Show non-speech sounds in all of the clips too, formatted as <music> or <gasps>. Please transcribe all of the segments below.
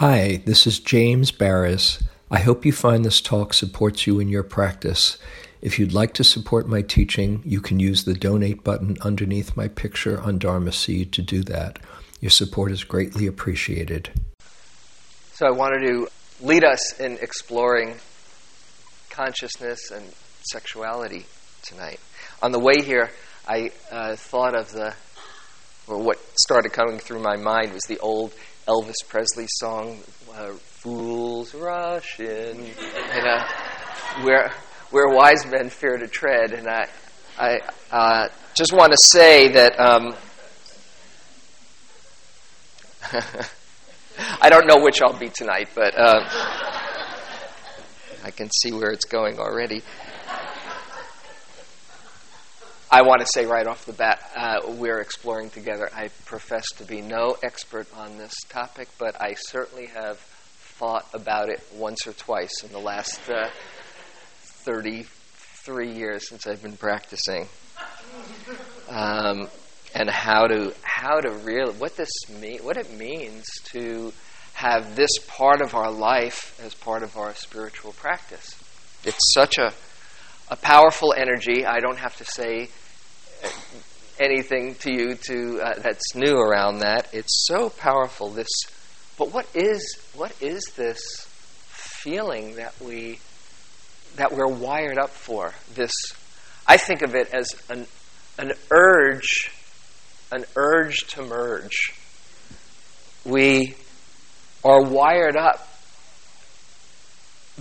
Hi, this is James Baraz. I hope you find this talk supports you in your practice. If you'd like to support my teaching, you can use the donate button underneath my picture on Dharma Seed to do that. Your support is greatly appreciated. So I wanted to lead us in exploring consciousness and sexuality tonight. On the way here, I uh, thought of the, or what started coming through my mind was the old Elvis Presley song, uh, "Fools Rush In," and uh, where where wise men fear to tread. And I I uh, just want to say that. Um, <laughs> I don't know which I'll be tonight, but uh, I can see where it's going already. I want to say right off the bat, uh, we're exploring together. I profess to be no expert on this topic, but I certainly have thought about it once or twice in the last uh, 33 years since I've been practicing. Um, and how to how to really what this mean what it means to have this part of our life as part of our spiritual practice. It's such a a powerful energy. I don't have to say anything to you to uh, that's new around that. It's so powerful. This, but what is what is this feeling that we that we're wired up for? This, I think of it as an an urge, an urge to merge. We are wired up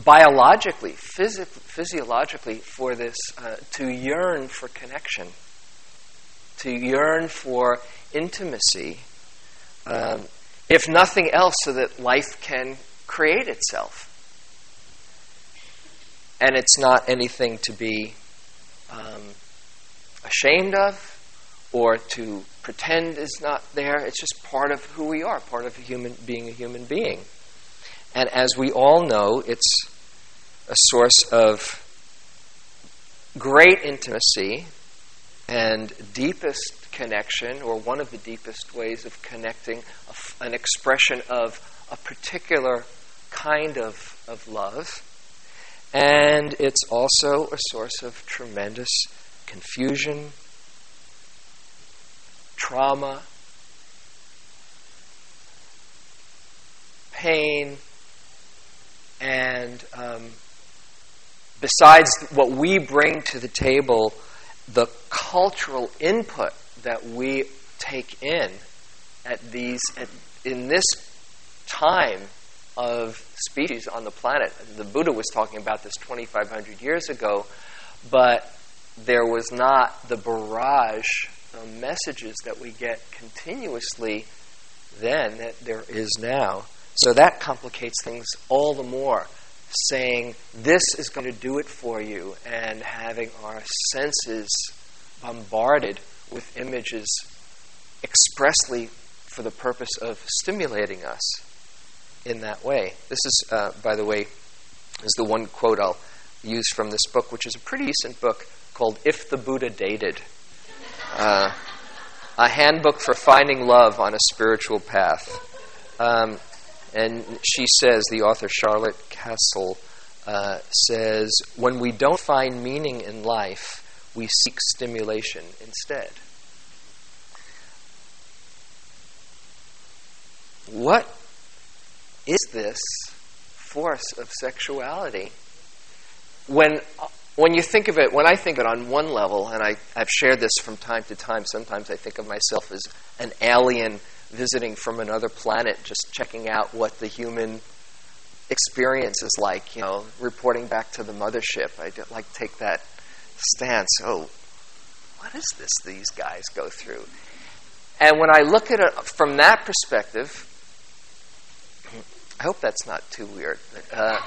biologically, physio- physiologically, for this uh, to yearn for connection to yearn for intimacy, um, if nothing else, so that life can create itself. And it's not anything to be um, ashamed of or to pretend is not there. It's just part of who we are, part of a human being a human being. And as we all know, it's a source of great intimacy and deepest connection, or one of the deepest ways of connecting, an expression of a particular kind of, of love. And it's also a source of tremendous confusion, trauma, pain, and um, besides what we bring to the table the cultural input that we take in at these at, in this time of species on the planet. The Buddha was talking about this 2,500 years ago, but there was not the barrage of messages that we get continuously then that there is now. So that complicates things all the more saying, This is going to do it for you, and having our senses bombarded with images expressly for the purpose of stimulating us in that way. This is, uh, by the way, is the one quote I'll use from this book, which is a pretty decent book called If the Buddha Dated. Uh, a handbook for finding love on a spiritual path. Um, and she says, the author Charlotte Kasl uh, says, when we don't find meaning in life, we seek stimulation instead. What is this force of sexuality? When, when you think of it, when I think of it on one level, and I, I've shared this from time to time, sometimes I think of myself as an alien visiting from another planet, just checking out what the human experience is like, you know, reporting back to the mothership. I like take that stance. Oh, what is this these guys go through? And when I look at it from that perspective, I hope that's not too weird. Uh,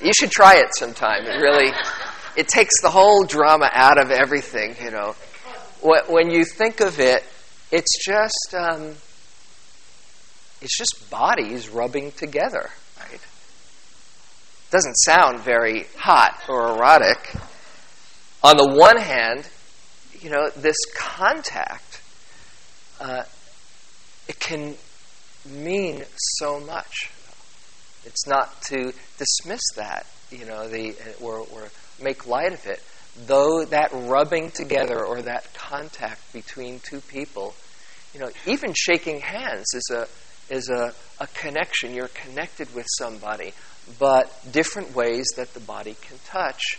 you should try it sometime. It really, it takes the whole drama out of everything. You know, when you think of it it's just um, it's just bodies rubbing together, right? Doesn't sound very hot or erotic. On the one hand, you know, this contact, uh, it can mean so much. It's not to dismiss that, you know, the, or, or make light of it. Though that rubbing together or that contact between two people, you know, even shaking hands is a, is a, a connection. You're connected with somebody. But different ways that the body can touch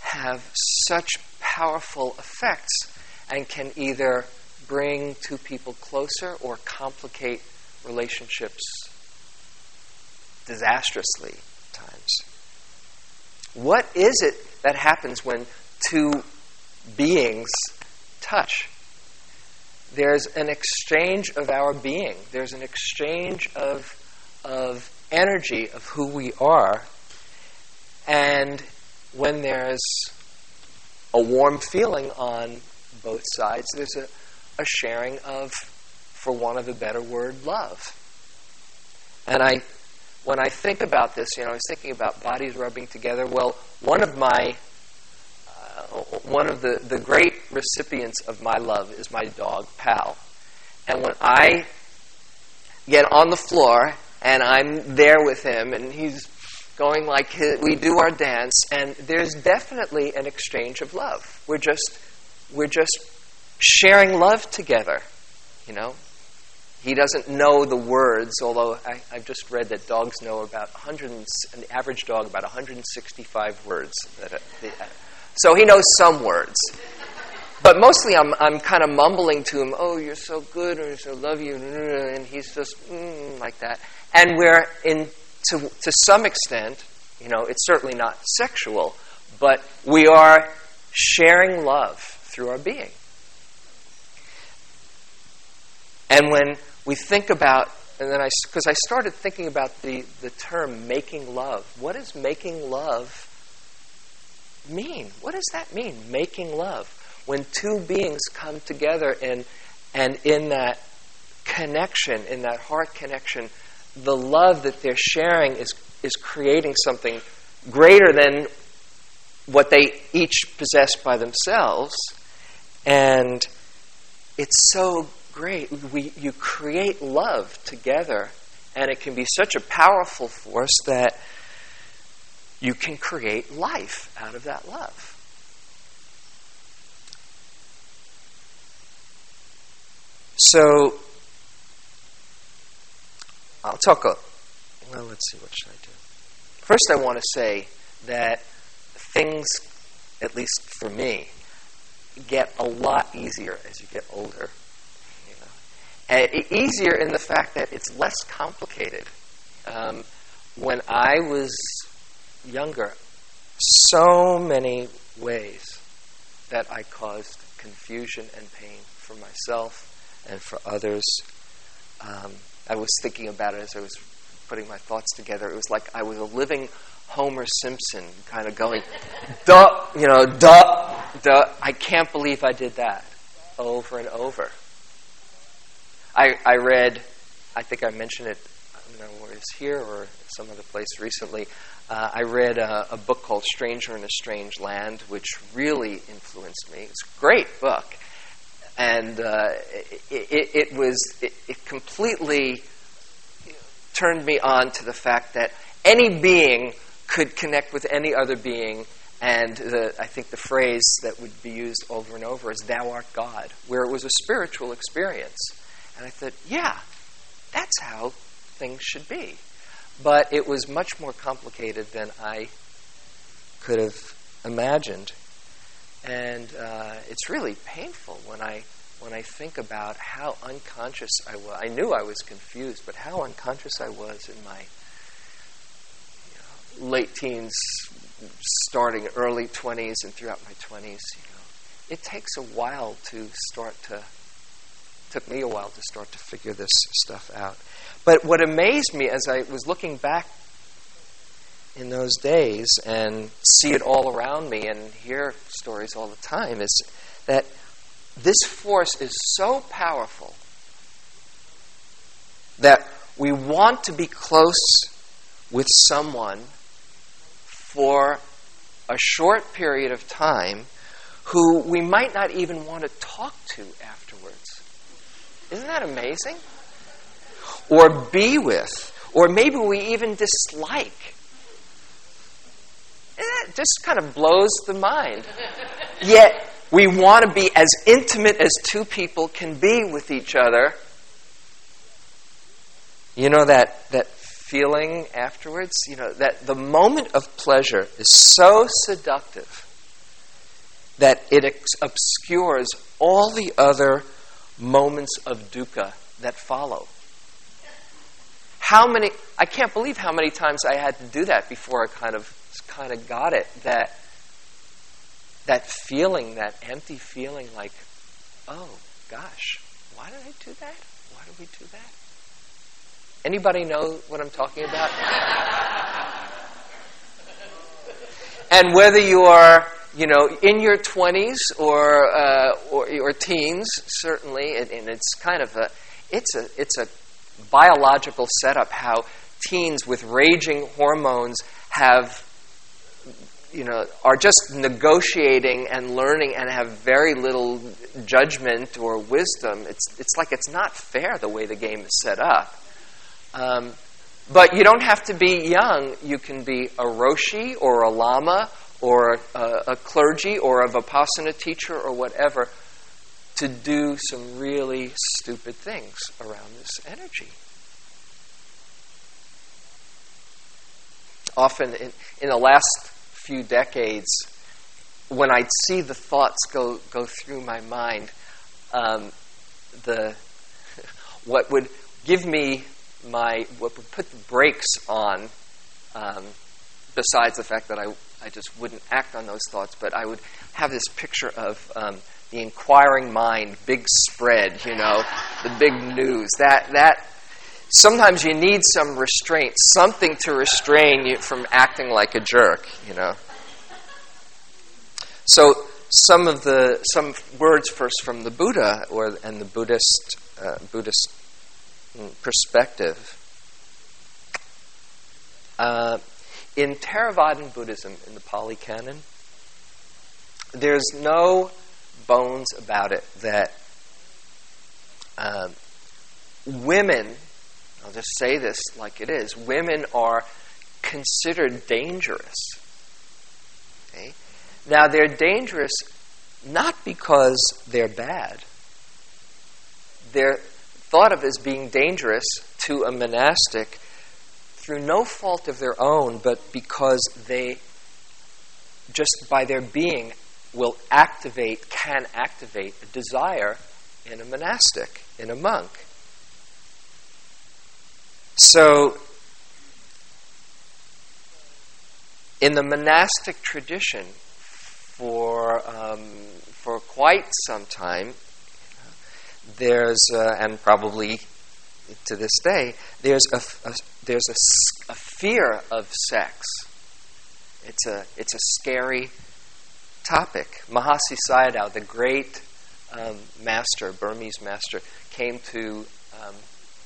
have such powerful effects and can either bring two people closer or complicate relationships disastrously times. What is it that happens when two beings touch? There's an exchange of our being. There's an exchange of, of energy of who we are. And when there's a warm feeling on both sides, there's a, a sharing of, for want of a better word, love. And I, when I think about this, you know, I was thinking about bodies rubbing together. Well, one of my, one of the, the great recipients of my love is my dog, Pal. And when I get on the floor and I'm there with him and he's going like his, we do our dance and there's definitely an exchange of love. We're just, we're just sharing love together, you know. He doesn't know the words, although I, have just read that dogs know about 100, an average dog about 165 words. That, uh, so he knows some words. But mostly I'm, I'm kind of mumbling to him, oh, you're so good, or so love you, and he's just mm, like that. And we're in, to, to some extent, you know, it's certainly not sexual, but we are sharing love through our being. And when we think about, and then I, because I started thinking about the, the term making love. What is making love mean? What does that mean, making love? When two beings come together and, and in that connection, in that heart connection, the love that they're sharing is, is creating something greater than what they each possess by themselves. And it's so great. We, you create love together, and it can be such a powerful force that you can create life out of that love. So, I'll talk a. Well, let's see, what should I do? First, I want to say that things, at least for me, get a lot easier as you get older. Uh, easier in the fact that it's less complicated. Um, when I was younger, so many ways that I caused confusion and pain for myself and for others. Um, I was thinking about it as I was putting my thoughts together. It was like I was a living Homer Simpson, kind of going, <laughs> duh, you know, duh, duh. I can't believe I did that over and over. I, I read, I think I mentioned it, I don't know where it's here or some other place recently. Uh, I read a, a, book called Stranger in a Strange Land, which really influenced me. It's a great book. And uh, it, it, it, was, it, it completely turned me on to the fact that any being could connect with any other being and the, I think the phrase that would be used over and over is, Thou art God, where it was a spiritual experience. And I thought, yeah, that's how things should be. But it was much more complicated than I could have imagined. And uh, it's really painful when I when I think about how unconscious I was. I knew I was confused, but how unconscious I was in my you know, late teens, starting early 20s, and throughout my 20s. You know, it takes a while to start to took me a while to start to figure this stuff out. But what amazed me as I was looking back in those days and see it all around me and hear stories all the time is that this force is so powerful that we want to be close with someone for a short period of time who we might not even want to talk to afterwards. Isn't that amazing? Or be with, or maybe we even dislike. Eh, and that just kind of blows the mind. Yet, we want to be as intimate as two people can be with each other. You know that, that feeling afterwards? You know, that the moment of pleasure is so seductive that it ex- obscures all the other moments of dukkha that follow. How many, I can't believe how many times I had to do that before I kind of, kind of got it. That, that feeling, that empty feeling like, oh gosh, why did I do that? Why did we do that? Anybody know what I'm talking about? <laughs> and whether you are, you know, in your 20s or, uh, or, or teens, certainly, and, and it's kind of a, it's a, it's a biological setup how teens with raging hormones have you know are just negotiating and learning and have very little judgment or wisdom. It's it's like it's not fair the way the game is set up. Um, but you don't have to be young. You can be a roshi or a lama or a, a clergy or a vipassana teacher or whatever to do some really stupid things around this energy. Often in, in the last few decades, when I'd see the thoughts go, go through my mind, um, the, <laughs> what would give me my, what would put the brakes on, um, besides the fact that I, I just wouldn't act on those thoughts, but I would have this picture of um, the inquiring mind, big spread, you know, the big news. That that sometimes you need some restraint, something to restrain you from acting like a jerk, you know. So some of the some words first from the Buddha or and the Buddhist uh, Buddhist perspective. Uh, in Theravadan Buddhism, in the Pali Canon, there's no bones about it that um, women, I'll just say this like it is, women are considered dangerous. Okay? Now, they're dangerous not because they're bad, they're thought of as being dangerous to a monastic through no fault of their own, but because they, just by their being, will activate, can activate a desire in a monastic, in a monk. So, in the monastic tradition, for um, for quite some time, there's uh, and probably to this day, there's a, a there's a, a fear of sex. It's a it's a scary topic. Mahasi Sayadaw, the great um, master, Burmese master, came to um,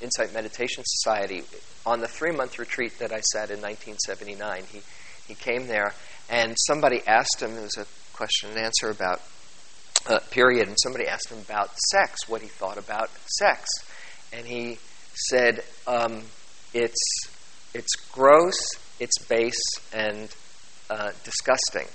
Insight Meditation Society on the three month retreat that I sat in 1979. He, he came there, and somebody asked him, there was a question and answer about uh, period, and somebody asked him about sex, what he thought about sex. And he said, um, it's, it's gross, it's base, and uh, disgusting.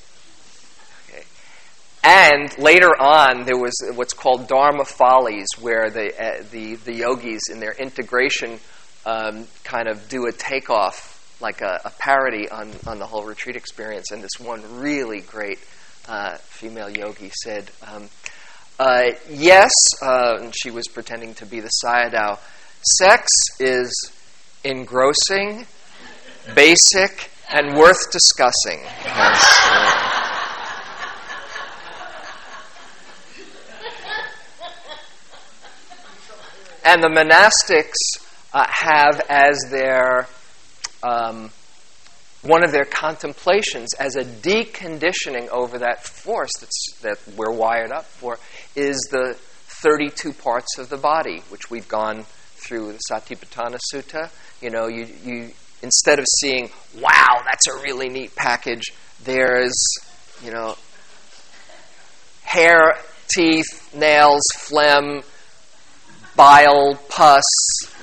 And later on, there was what's called Dharma follies, where the, uh, the, the yogis, in their integration, um, kind of do a takeoff, like a, a, parody on, on the whole retreat experience. And this one really great uh, female yogi said, um, uh, Yes, uh, and she was pretending to be the Sayadaw, sex is engrossing, basic, and worth discussing. Yes, And the monastics uh, have as their um, one of their contemplations as a deconditioning over that force that's, that we're wired up for is the 32 parts of the body, which we've gone through the Satipatthana Sutta. You know, you, you instead of seeing, wow, that's a really neat package, there's, you know, hair, teeth, nails, phlegm, bile, pus,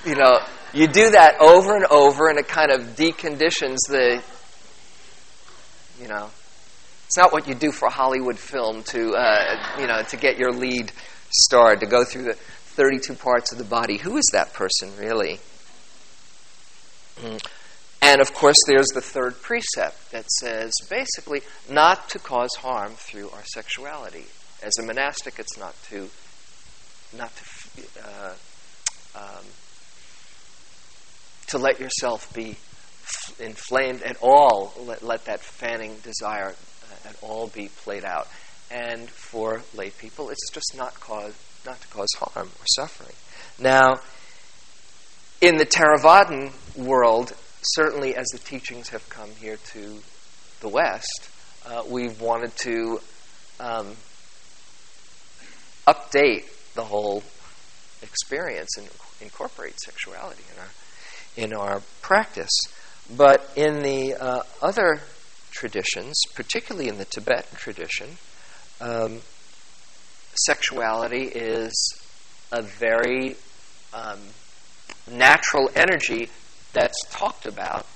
you know, you do that over and over, and it kind of deconditions the, you know, it's not what you do for a Hollywood film to, uh, you know, to get your lead starred, to go through the 32 parts of the body. Who is that person, really? Mm. And of course, there's the third precept that says basically not to cause harm through our sexuality. As a monastic, it's not to, not to, uh, um, to let yourself be inflamed at all. Let, let that fanning desire uh, at all be played out. And for lay people, it's just not cause, not to cause harm or suffering. Now, in the Theravadan world, certainly as the teachings have come here to the West, uh, we've wanted to um, update the whole experience and incorporate sexuality in our in our practice. But in the uh, other traditions, particularly in the Tibetan tradition, um, sexuality is a very um, natural energy that's talked about.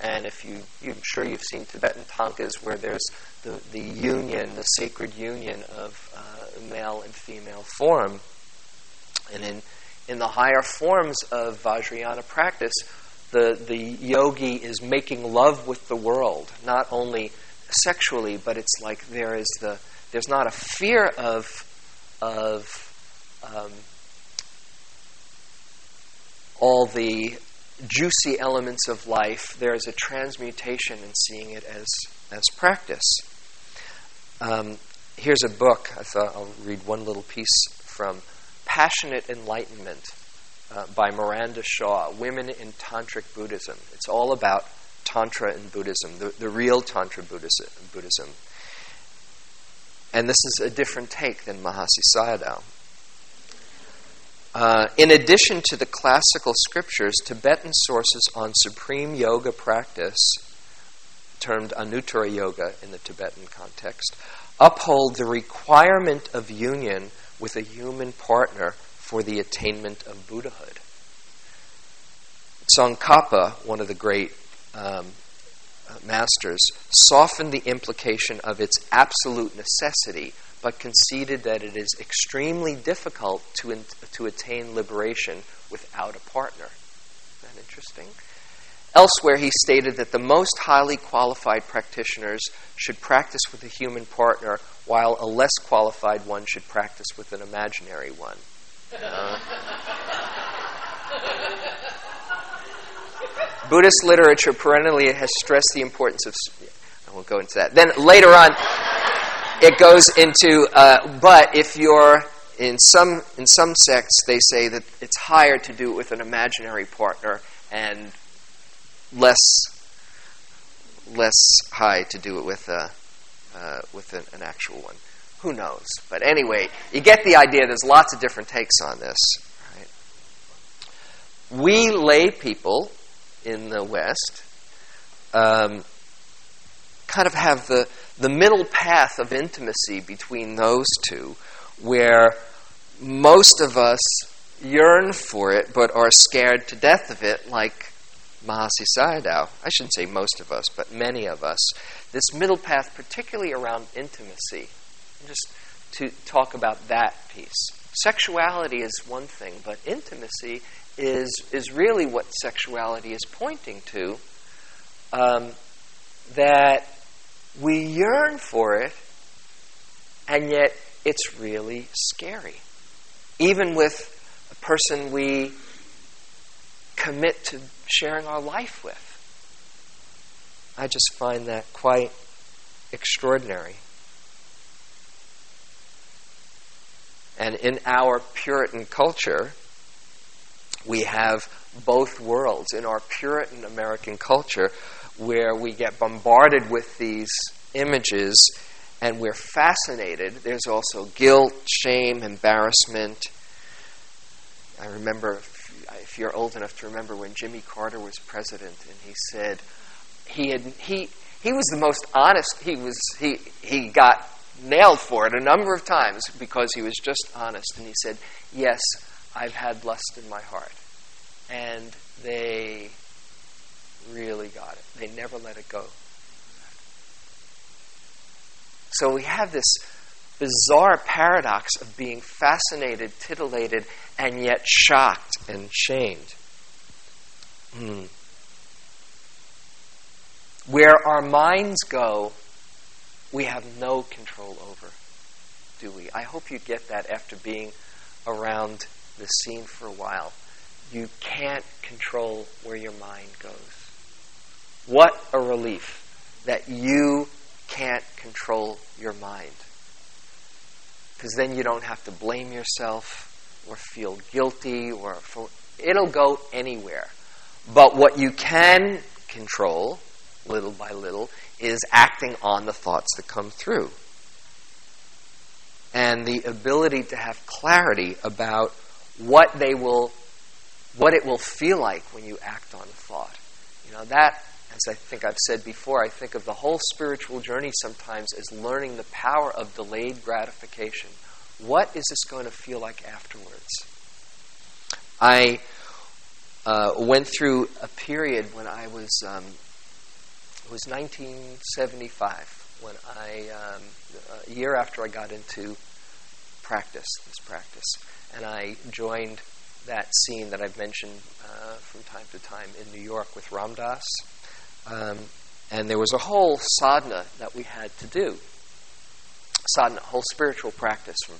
And if you, I'm sure you've seen Tibetan tankas where there's the, the union, the sacred union of uh, male and female form. And in, in the higher forms of Vajrayana practice, the, the yogi is making love with the world, not only sexually, but it's like there is the, there's not a fear of, of um, all the juicy elements of life, there is a transmutation in seeing it as, as practice. Um, here's a book, I thought I'll read one little piece from Passionate Enlightenment uh, by Miranda Shaw, Women in Tantric Buddhism. It's all about Tantra and Buddhism, the, the real Tantra Buddhism. And this is a different take than Mahasi Sayadaw. Uh, in addition to the classical scriptures, Tibetan sources on supreme yoga practice, termed Anuttara Yoga in the Tibetan context, uphold the requirement of union with a human partner for the attainment of Buddhahood. Tsongkhapa, one of the great um, uh, masters, softened the implication of its absolute necessity but conceded that it is extremely difficult to, in, to attain liberation without a partner. Isn't that interesting? Elsewhere, he stated that the most highly qualified practitioners should practice with a human partner, while a less qualified one should practice with an imaginary one. Uh, Buddhist literature perennially has stressed the importance of. I won't go into that. Then later on, it goes into, uh, but if you're in some in some sects, they say that it's higher to do it with an imaginary partner and less less high to do it with a uh, with an, an, actual one. Who knows? But anyway, you get the idea. There's lots of different takes on this. Right? We lay people in the West um, kind of have the the middle path of intimacy between those two, where most of us yearn for it but are scared to death of it, like Mahasi Sayadaw. I shouldn't say most of us, but many of us. This middle path, particularly around intimacy, just to talk about that piece. Sexuality is one thing, but intimacy is, is really what sexuality is pointing to. Um, that we yearn for it, and yet it's really scary. Even with a person we commit to sharing our life with. I just find that quite extraordinary. And in our Puritan culture, we have both worlds. In our Puritan American culture, where we get bombarded with these images and we're fascinated. There's also guilt, shame, embarrassment. I remember, you're old enough to remember, when Jimmy Carter was president, and he said he had he he was the most honest. He was he he got nailed for it a number of times because he was just honest, and he said, "Yes, I've had lust in my heart," and they really got it. They never let it go. So we have this bizarre paradox of being fascinated, titillated, and yet shocked and shamed. Hmm. Where our minds go, we have no control over, do we? I hope you get that after being around the scene for a while. You can't control where your mind goes. What a relief that you can't control your mind. Because then you don't have to blame yourself or feel guilty or for, it'll go anywhere. But what you can control, little by little, is acting on the thoughts that come through. And the ability to have clarity about what they will, what it will feel like when you act on a thought. You know, that, as I think I've said before, I think of the whole spiritual journey sometimes as learning the power of delayed gratification. What is this going to feel like afterwards? I uh, went through a period when I was, um, it was 1975, when I, um, a year after I got into practice, this practice, and I joined that scene that I've mentioned uh, from time to time in New York with Ram Dass. Um, and there was a whole sadhana that we had to do. Sadhana, whole spiritual practice from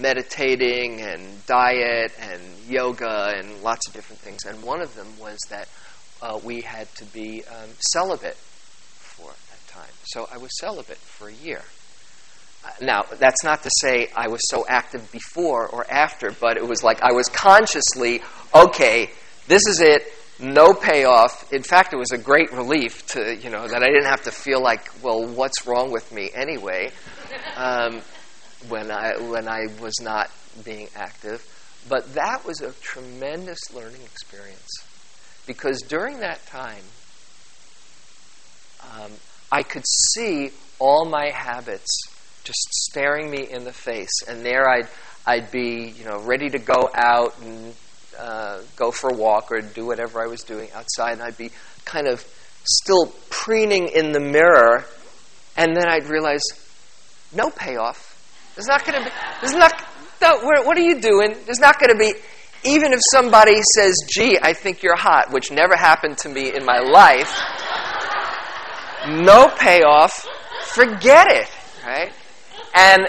meditating and diet and yoga and lots of different things. And one of them was that uh, we had to be um, celibate for that time. So I was celibate for a year. Uh, now, that's not to say I was so active before or after, but it was like I was consciously, okay, this is it, no payoff. In fact, it was a great relief to, you know, that I didn't have to feel like, well, what's wrong with me anyway? Um, when I when I was not being active. But that was a tremendous learning experience because during that time, um, I could see all my habits just staring me in the face, and there I'd I'd be you know ready to go out and uh, go for a walk or do whatever I was doing outside, and I'd be kind of still preening in the mirror, and then I'd realize no payoff there's not going to be, there's not, no, what are you doing? There's not going to be, even if somebody says, gee, I think you're hot, which never happened to me in my life, no payoff, forget it, right? And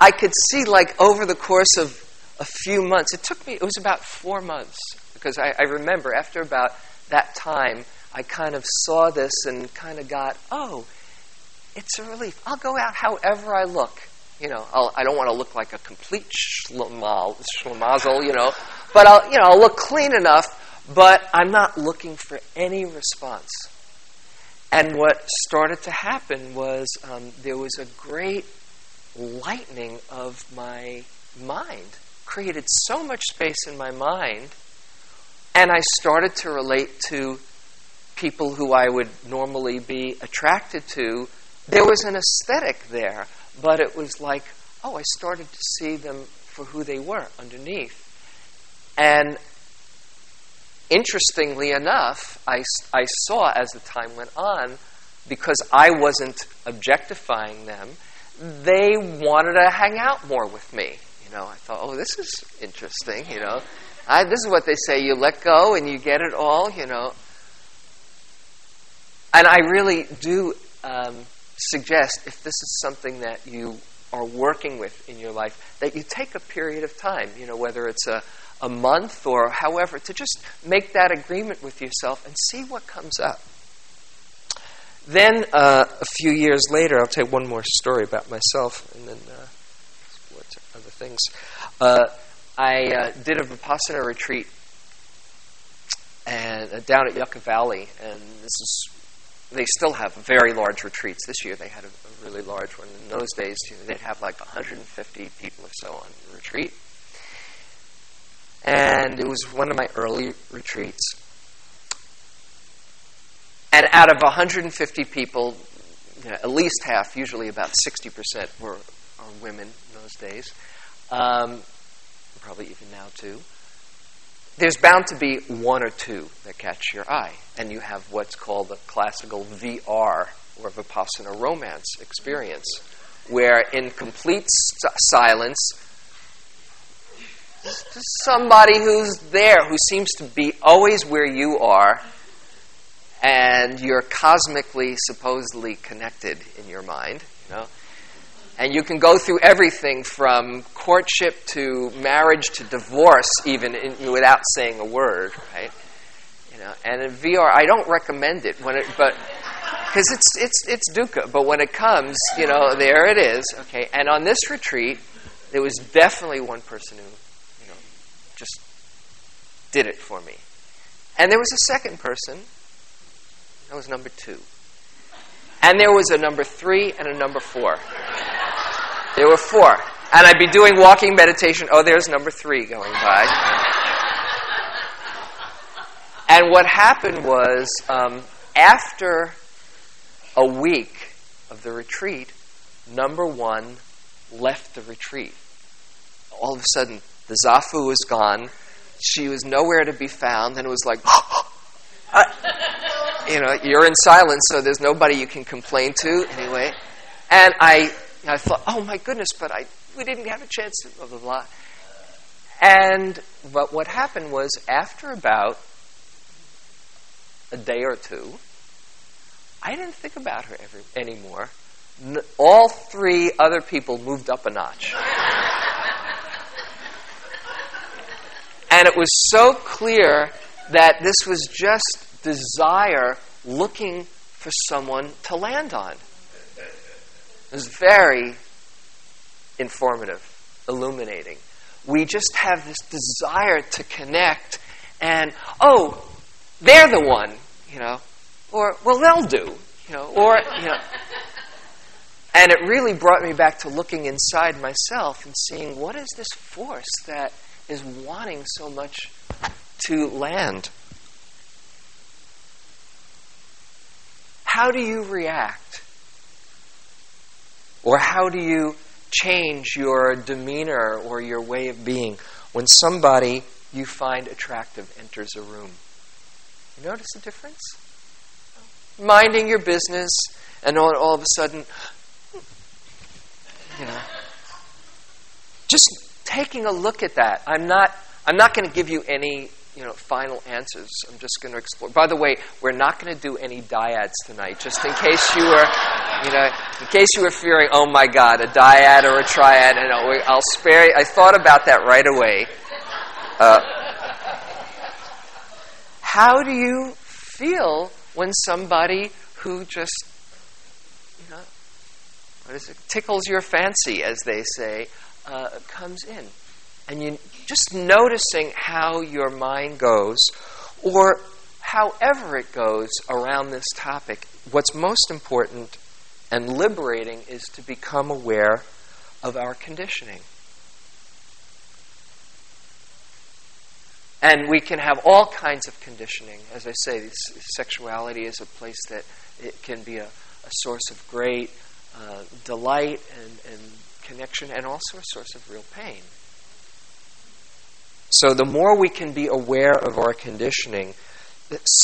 I could see, like, over the course of a few months, it took me, it was about four months, because I, I remember after about that time, I kind of saw this and kind of got, oh, it's a relief. I'll go out however I look you know, I'll, I do not want to look like a complete schlemazel, you know, but I'll, you know, I'll look clean enough, but I'm not looking for any response. And what started to happen was um, there was a great lightening of my mind, created so much space in my mind, and I started to relate to people who I would normally be attracted to. There was an aesthetic there but it was like, oh, I started to see them for who they were underneath. And interestingly enough, I, I saw as the time went on, because I wasn't objectifying them, they wanted to hang out more with me. Know, I thought, oh, this is interesting. You know, I, this is what they say: you let go and you get it all. You know, and I really do um, suggest if this is something that you are working with in your life, that you take a period of time, you know, whether it's a, a month or however, to just make that agreement with yourself and see what comes up. Then, uh, a few years later, I'll tell you one more story about myself and then uh, things. Uh, I uh, did a Vipassana retreat and uh, down at Yucca Valley, and this is they still have very large retreats. This year they had a, a really large one. In those days, you know, they'd have like 150 people or so on retreat. And it was one of my early retreats. And out of 150 people, you know, at least half, usually about 60% were women in those days, um, probably even now too. there's bound to be one or two that catch your eye. And you have what's called the classical VR, or Vipassana romance experience, where in complete silence, somebody who's there, who seems to be always where you are, and you're cosmically, supposedly connected in your mind, you know. And you can go through everything from courtship to marriage to divorce, even in, without saying a word, right? You know, and in VR, I don't recommend it when it, but because it's it's it's dukkha. But when it comes, you know, there it is. Okay, and on this retreat, there was definitely one person who, you know, just did it for me, and there was a second person. That was number two, and there was a number three and a number four. There were four. And I'd be doing walking meditation. Oh, there's number three going by. and what happened was, um, after a week of the retreat, number one left the retreat. All of a sudden, the Zafu was gone. She was nowhere to be found, and it was like, <gasps> you know, you're in silence, so there's nobody you can complain to anyway. And I and I thought, oh my goodness, but I we didn't have a chance to blah blah blah. And but what happened was after about a day or two, I didn't think about her every, anymore. N- all three other people moved up a notch. <laughs> and it was so clear that this was just desire looking for someone to land on. It was very informative, illuminating. We just have this desire to connect, and oh, they're the one, you know, or well, they'll do, you know, or you know. <laughs> And it really brought me back to looking inside myself and seeing what is this force that is wanting so much to land. How do you react or how do you change your demeanor or your way of being when somebody you find attractive enters a room? You notice the difference? Minding your business, and all, all of a sudden, you know, just taking a look at that. I'm not. I'm not going to give you any you know, final answers. I'm just going to explore. By the way, we're not going to do any dyads tonight, just in case you were, you know, in case you were fearing, oh my God, a dyad or a triad. And I'll spare you. I thought about that right away. Uh, how do you feel when somebody who just, you know, what is it, tickles your fancy, as they say, uh, comes in? And you just noticing how your mind goes, or however it goes around this topic, what's most important and liberating is to become aware of our conditioning. And we can have all kinds of conditioning. As I say, sexuality is a place that it can be a, a source of great uh, delight and, and connection, and also a source of real pain. So the more we can be aware of our conditioning,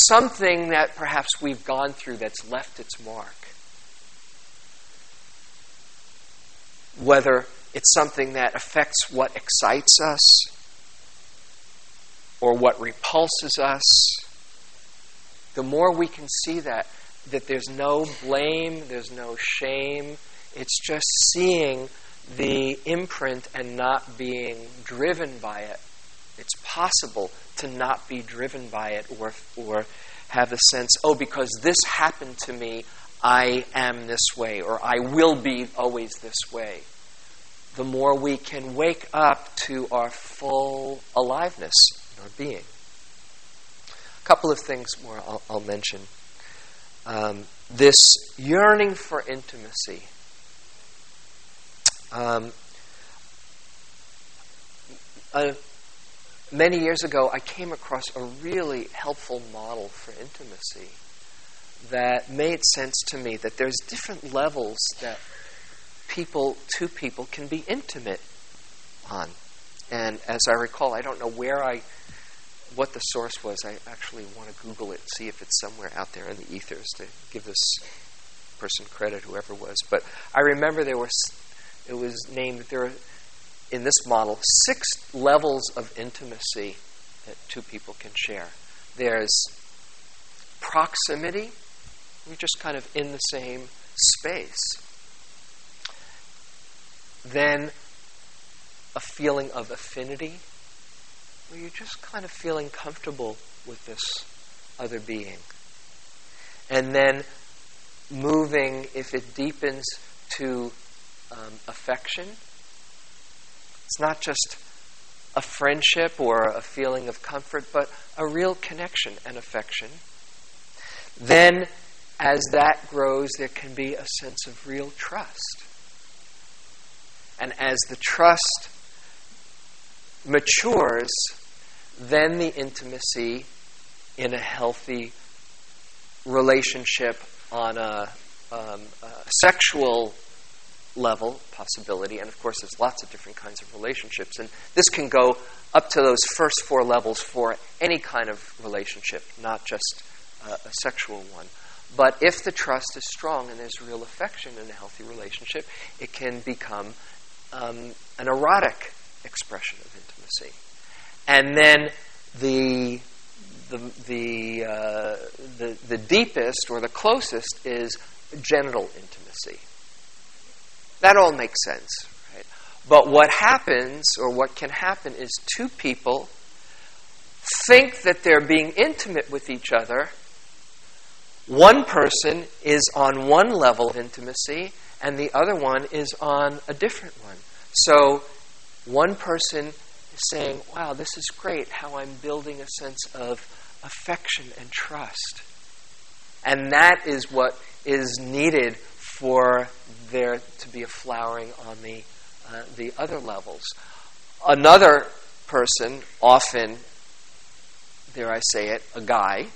something that perhaps we've gone through that's left its mark. Whether it's something that affects what excites us or what repulses us, the more we can see that, that there's no blame, there's no shame, it's just seeing the imprint and not being driven by it. It's possible to not be driven by it or, or have a sense, oh, because this happened to me, I am this way, or I will be always this way. The more we can wake up to our full aliveness in our being. A couple of things more I'll, I'll mention. Um, this yearning for intimacy. Um, a, many years ago, I came across a really helpful model for intimacy that made sense to me that there's different levels that people, two people, can be intimate on. And as I recall, I don't know where I what the source was. I actually want to Google it, see if it's somewhere out there in the ethers to give this person credit, whoever was. But I remember there was, it was named there are, in this model six levels of intimacy that two people can share. There's proximity, you're just kind of in the same space. Then a feeling of affinity, where you're just kind of feeling comfortable with this other being. And then moving, if it deepens to um, affection, it's not just a friendship or a feeling of comfort, but a real connection and affection. Then, as that grows, there can be a sense of real trust. And as the trust matures, then the intimacy in a healthy relationship on a, um, a sexual level possibility. And of course, there's lots of different kinds of relationships. And this can go up to those first four levels for any kind of relationship, not just uh, a sexual one. But if the trust is strong and there's real affection in a healthy relationship, it can become um, an erotic expression of intimacy. And then the the the, uh, the the deepest or the closest is genital intimacy. That all makes sense, right? But what happens, or what can happen, is two people think that they're being intimate with each other. One person is on one level of intimacy, and the other one is on a different one. So one person is saying, Wow, this is great how I'm building a sense of affection and trust. And that is what is needed for there to be a flowering on the, uh, the other levels. Another person, often, dare I say it, a guy,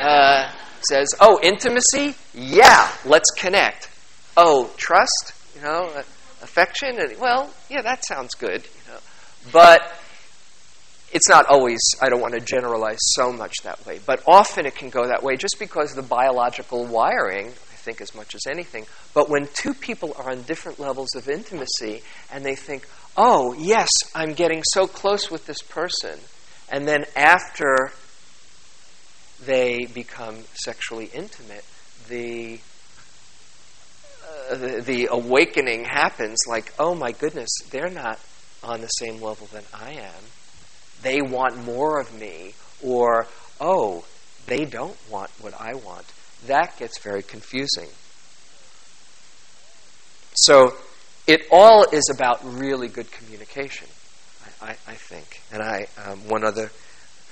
uh, says, Oh, intimacy? Yeah, let's connect. Oh, trust? You know, uh, affection? And, well, yeah, that sounds good. You know. But it's not always, I don't want to generalize so much that way, but often it can go that way just because the biological wiring I think as much as anything. But when two people are on different levels of intimacy and they think, oh, yes, I'm getting so close with this person, and then after they become sexually intimate, the uh, the, the awakening happens like, oh my goodness, they're not on the same level than I am. They want more of me. Or, oh, they don't want what I want that gets very confusing. So it all is about really good communication, I, I, I think. And I, um, one other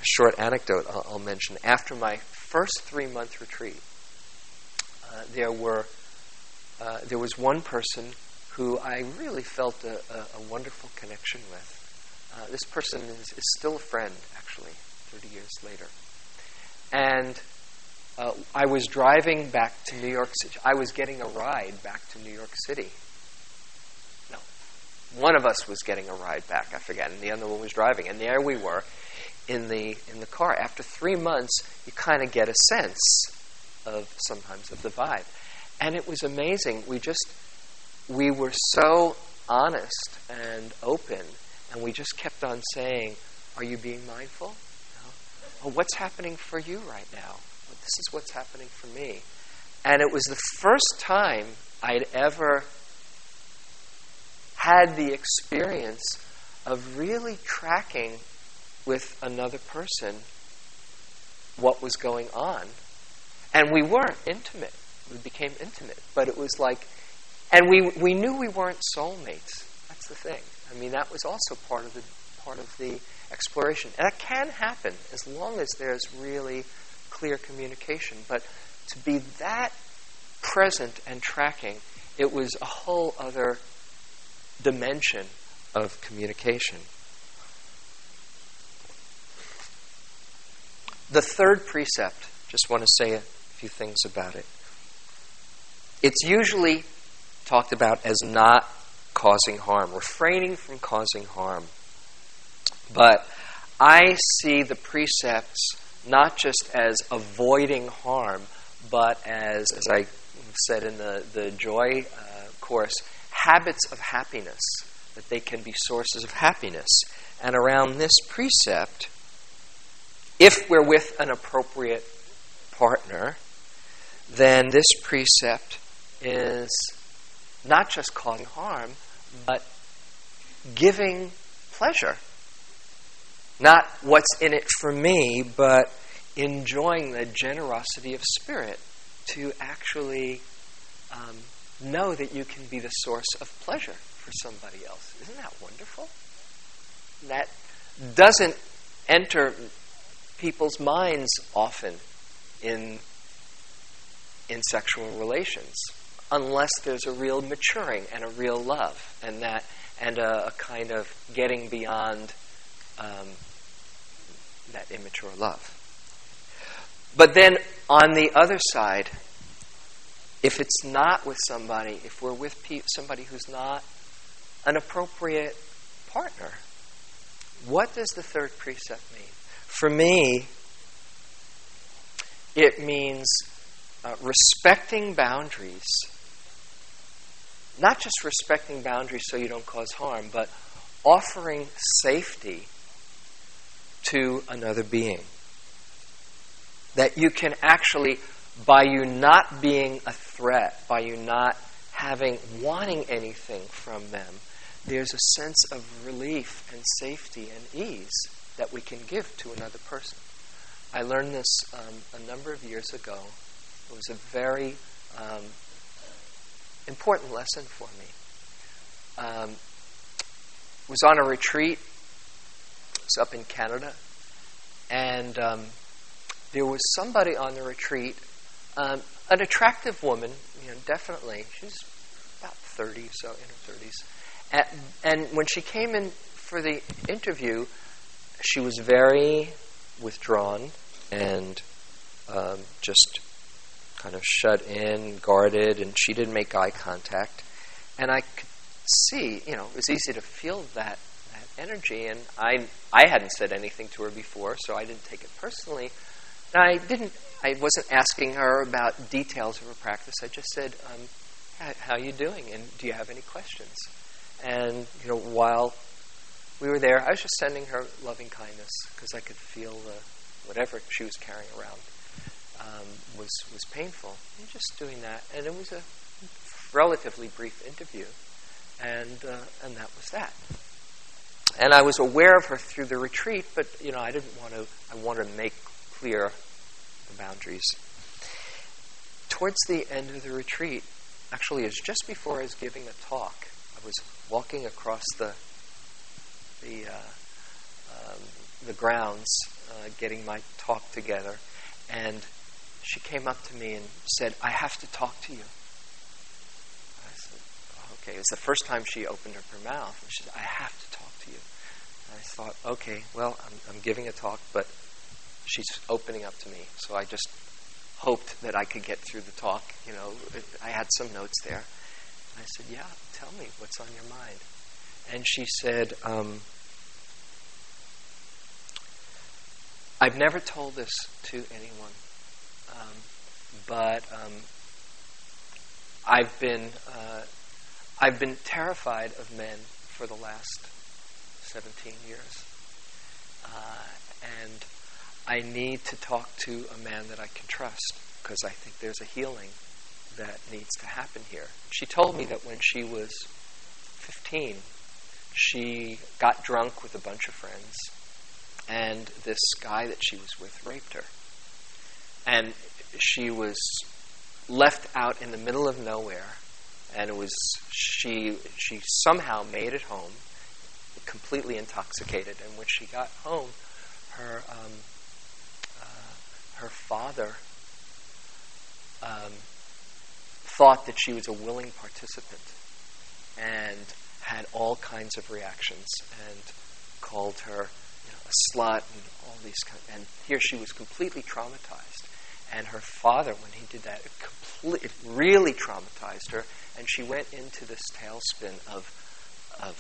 short anecdote I'll, I'll, mention. After my first three month retreat, uh, there were uh, there was one person who I really felt a, a, a wonderful connection with. Uh, this person is, is still a friend, actually, 30 years later. And uh, I was driving back to New York City. I was getting a ride back to New York City. No, one of us was getting a ride back. I forget, and the other one was driving. And there we were in the in the car. After three months, you kind of get a sense of sometimes of the vibe, and it was amazing. We just we were so honest and open, and we just kept on saying, "Are you being mindful? No? Oh, what's happening for you right now?" this is what's happening for me. And it was the first time I'd ever had the experience of really tracking with another person what was going on. And we weren't intimate. We became intimate. But it was like, and we, we knew we weren't soulmates. That's the thing. I mean, that was also part of the, part of the exploration. And that can happen as long as there's really clear communication. But to be that present and tracking, it was a whole other dimension of communication. The third precept, just want to say a few things about it. It's usually talked about as not causing harm, refraining from causing harm. But I see the precepts not just as avoiding harm, but as, as I said in the, the joy uh, course, habits of happiness, that they can be sources of happiness. And around this precept, if we're with an appropriate partner, then this precept is not just causing harm, but giving pleasure. Not what's in it for me, but enjoying the generosity of spirit to actually um, know that you can be the source of pleasure for somebody else. Isn't that wonderful? That doesn't enter people's minds often in in sexual relations unless there's a real maturing and a real love and that and a, a kind of getting beyond um, that immature love. But then on the other side, if it's not with somebody, if we're with pe- somebody who's not an appropriate partner, what does the third precept mean? For me, it means uh, respecting boundaries. Not just respecting boundaries so you don't cause harm, but offering safety to another being. That you can actually, by you not being a threat, by you not having, wanting anything from them, there's a sense of relief and safety and ease that we can give to another person. I learned this um, a number of years ago. It was a very um, important lesson for me. Um, was on a retreat. It was up in Canada, and um, there was somebody on the retreat, um, an attractive woman, you know, definitely. She's about thirty, so in her thirties, and, and when she came in for the interview, she was very withdrawn and um, just kind of shut in, guarded, and she didn't make eye contact. And I could see, you know, it was easy to feel that, that energy. And I, I hadn't said anything to her before, so I didn't take it personally. And I didn't, I wasn't asking her about details of her practice. I just said, um, how, how are you doing? And do you have any questions? And, you know, while we were there, I was just sending her loving kindness because I could feel the, whatever she was carrying around um, was was painful. And just doing that, and it was a relatively brief interview, and uh, and that was that. And I was aware of her through the retreat, but you know I didn't want to. I wanted to make clear the boundaries. Towards the end of the retreat, actually, it was just before I was giving a talk. I was walking across the the uh, um, the grounds, uh, getting my talk together, and she came up to me and said, "I have to talk to you." I said, "Okay." It was the first time she opened up her mouth, and she said, "I have to talk to you." And I thought, "Okay, well, I'm, I'm giving a talk, but she's opening up to me, so I just." hoped that I could get through the talk. You know, I had some notes there. And I said, Yeah, tell me what's on your mind. And she said, um, I've never told this to anyone, um, but um, I've been uh, I've been terrified of men for the last 17 years, uh, and I need to talk to a man that I can trust because I think there's a healing that needs to happen here. She told me that when she was 15, she got drunk with a bunch of friends and this guy that she was with raped her. And she was left out in the middle of nowhere, and it was she she somehow made it home, completely intoxicated. And when she got home, her um, uh, her father um, thought that she was a willing participant, and had all kinds of reactions, and called her a slut and all these kind and here she was completely traumatized. And her father, when he did that, it, complete, it really traumatized her, and she went into this tailspin of of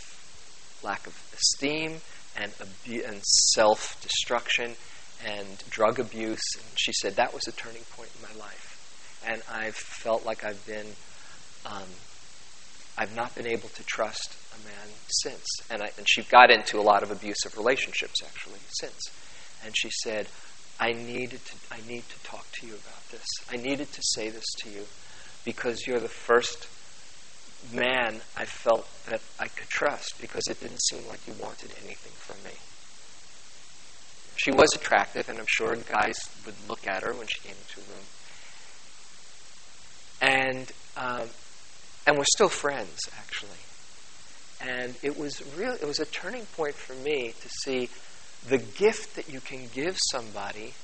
lack of esteem and, abu- and self destruction and drug abuse. And she said that was a turning point in my life. And I've felt like I've been, um, I've not been able to trust a man since. And, I, and she got into a lot of abusive relationships actually since. And she said, I needed to, I need to talk to you about this. I needed to say this to you because you're the first man I felt that I could trust because it didn't seem like you wanted anything from me. She was attractive, and I'm sure guys would look at her when she came into a room. And um, and we're still friends, actually. And it was real. It was a turning point for me to see the gift that you can give somebody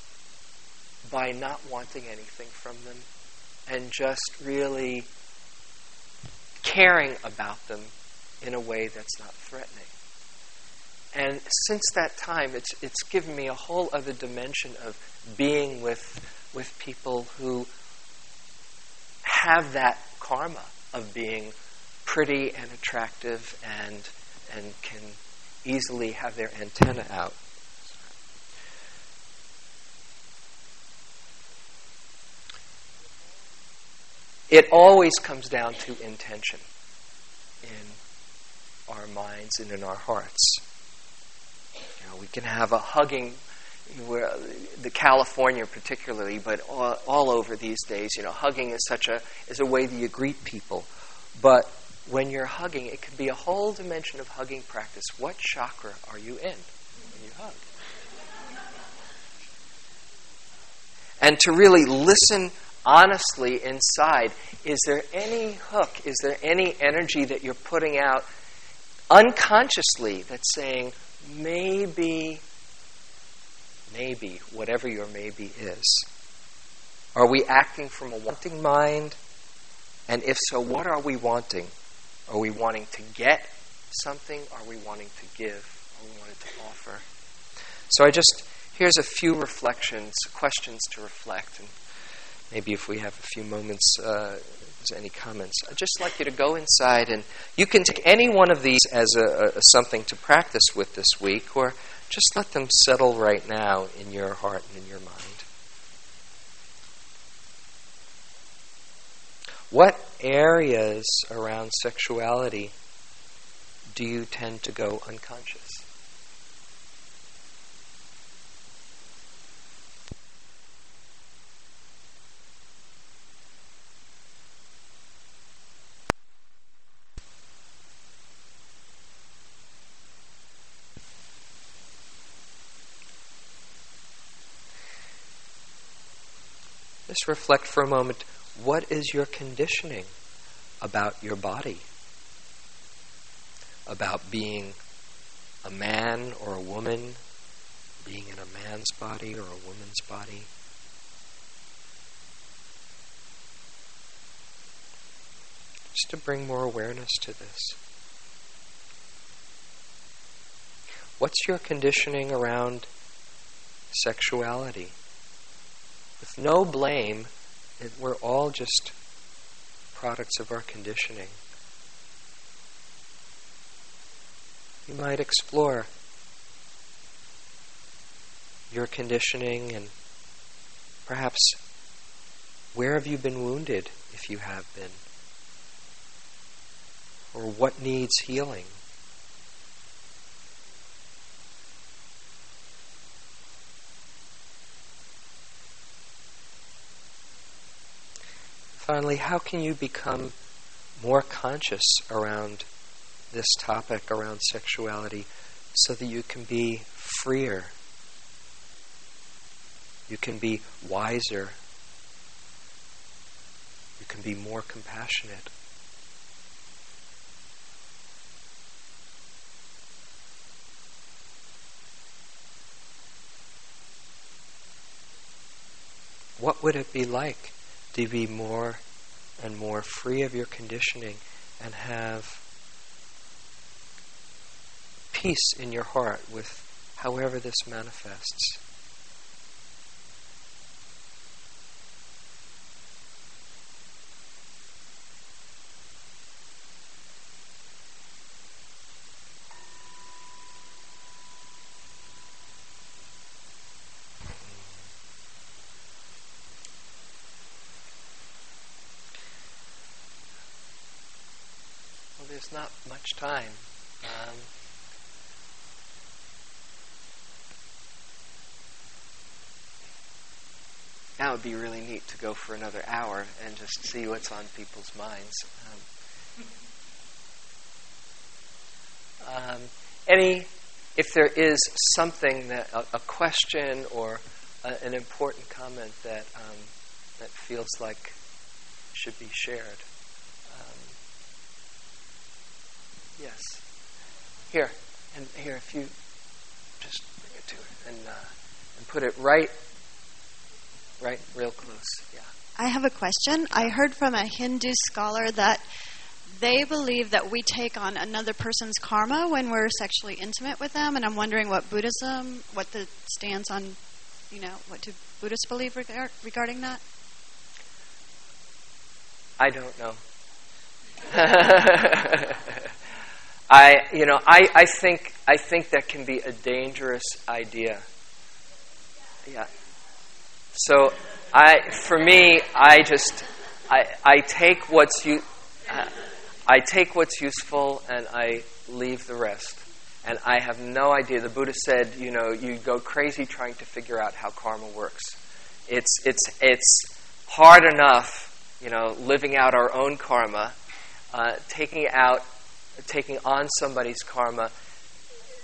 by not wanting anything from them and just really caring about them in a way that's not threatening. And since that time, it's, it's given me a whole other dimension of being with, with people who have that karma of being pretty and attractive and, and can easily have their antenna out. It always comes down to intention in our minds and in our hearts. You know, we can have a hugging, where the California particularly, but all, all over these days, you know, hugging is such a is a way that you greet people. But when you're hugging, it could be a whole dimension of hugging practice. What chakra are you in when you hug? And to really listen honestly inside is there any hook, is there any energy that you're putting out unconsciously that's saying, maybe, maybe, whatever your maybe is? Are we acting from a wanting mind? And if so, what are we wanting? Are we wanting to get something? Are we wanting to give? Are we wanting to offer? So I just, here's a few reflections, questions to reflect. And maybe if we have a few moments, uh, any comments, I'd just like you to go inside and you can take any one of these as a, a, something to practice with this week, or just let them settle right now in your heart and in your mind. What areas around sexuality do you tend to go unconscious? Just reflect for a moment what is your conditioning about your body? About being a man or a woman, being in a man's body or a woman's body? Just to bring more awareness to this. What's your conditioning around sexuality? With no blame, we're all just products of our conditioning. You might explore your conditioning and perhaps where have you been wounded if you have been? Or what needs healing? Finally, how can you become more conscious around this topic, around sexuality, so that you can be freer? You can be wiser. You can be more compassionate. What would it be like to be more and more free of your conditioning and have peace in your heart with however this manifests. There's not much time. Um, it would be really neat to go for another hour and just see what's on people's minds. Um, um, any, if there is something that a, a question or a, an important comment that um, that feels like should be shared. Um, yes. Here, and here, if you just bring it to her and uh, and put it right right real close. Yeah. I have a question. I heard from a Hindu scholar that they believe that we take on another person's karma when we're sexually intimate with them, and I'm wondering what Buddhism, what the stance on, you know, what do Buddhists believe regard, regarding that? I don't know. <laughs> I, you know, I, I think I think that can be a dangerous idea. Yeah. So, I, for me, I just, I, I take what's you, uh, I take what's useful and I leave the rest. And I have no idea. The Buddha said, you know, you go crazy trying to figure out how karma works. It's, it's, it's hard enough, you know, living out our own karma, uh, taking out, taking on somebody's karma.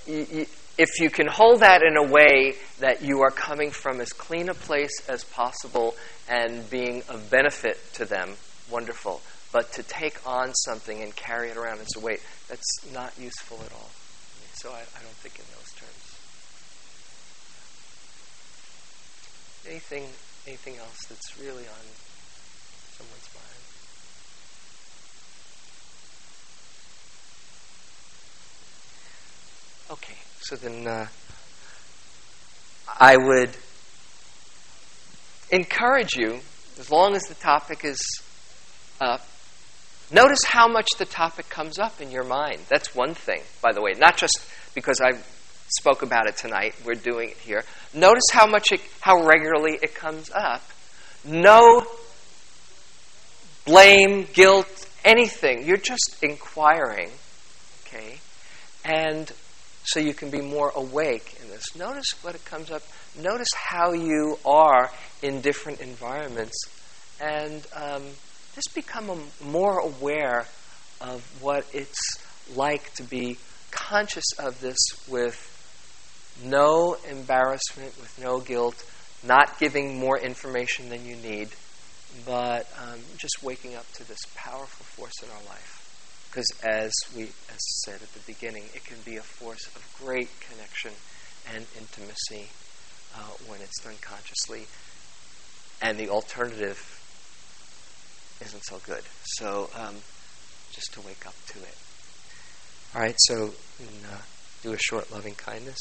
If you can hold that in a way that you are coming from as clean a place as possible and being of benefit to them, wonderful. But to take on something and carry it around as a weight, that's not useful at all. So I, I don't think in those terms. Anything, anything else that's really on someone's mind? Okay. So then uh, I would encourage you, as long as the topic is up, notice how much the topic comes up in your mind. That's one thing, by the way, not just because I spoke about it tonight, we're doing it here. Notice how much it, how regularly it comes up. No blame, guilt, anything. You're just inquiring, okay? And so you can be more awake in this. Notice what it comes up. Notice how you are in different environments, and um, just become a, more aware of what it's like to be conscious of this with no embarrassment, with no guilt, not giving more information than you need, but um, just waking up to this powerful force in our life. Because as we as said at the beginning, it can be a force of great connection and intimacy uh, when it's done consciously. And the alternative isn't so good. So um, just to wake up to it. All right, so uh, do a short loving kindness.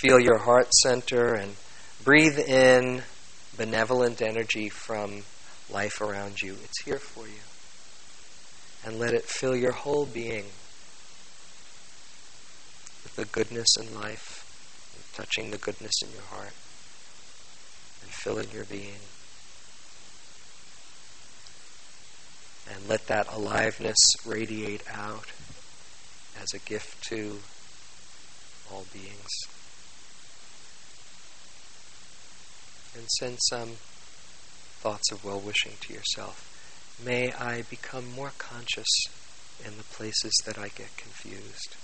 Feel your heart center and breathe in benevolent energy from life around you. It's here for you. And let it fill your whole being with the goodness in life, touching the goodness in your heart, and filling your being. And let that aliveness radiate out as a gift to all beings. And send some thoughts of well wishing to yourself. May I become more conscious in the places that I get confused.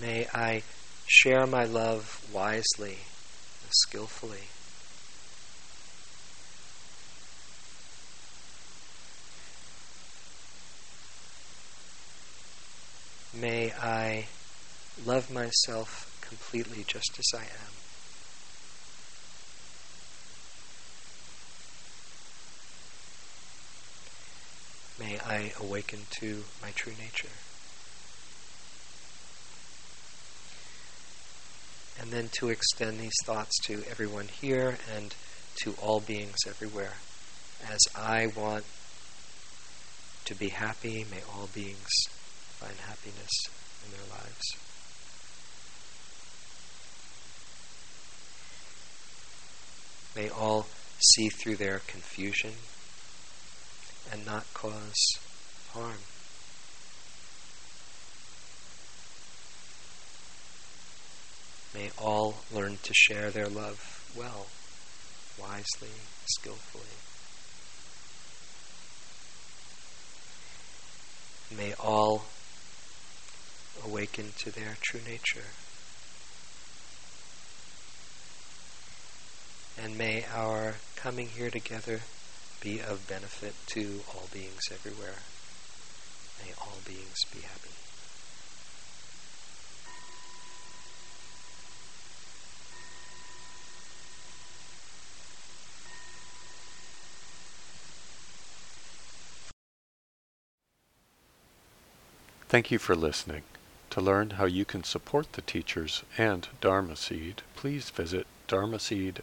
May I share my love wisely, and skillfully. May I love myself completely just as I am. May I awaken to my true nature. And then to extend these thoughts to everyone here and to all beings everywhere. As I want to be happy, may all beings find happiness in their lives. May all see through their confusion and not cause harm. May all learn to share their love well, wisely, skillfully. May all awaken to their true nature. And may our coming here together be of benefit to all beings everywhere. May all beings be happy. Thank you for listening. To learn how you can support the teachers and Dharma Seed, please visit dharmaseed.org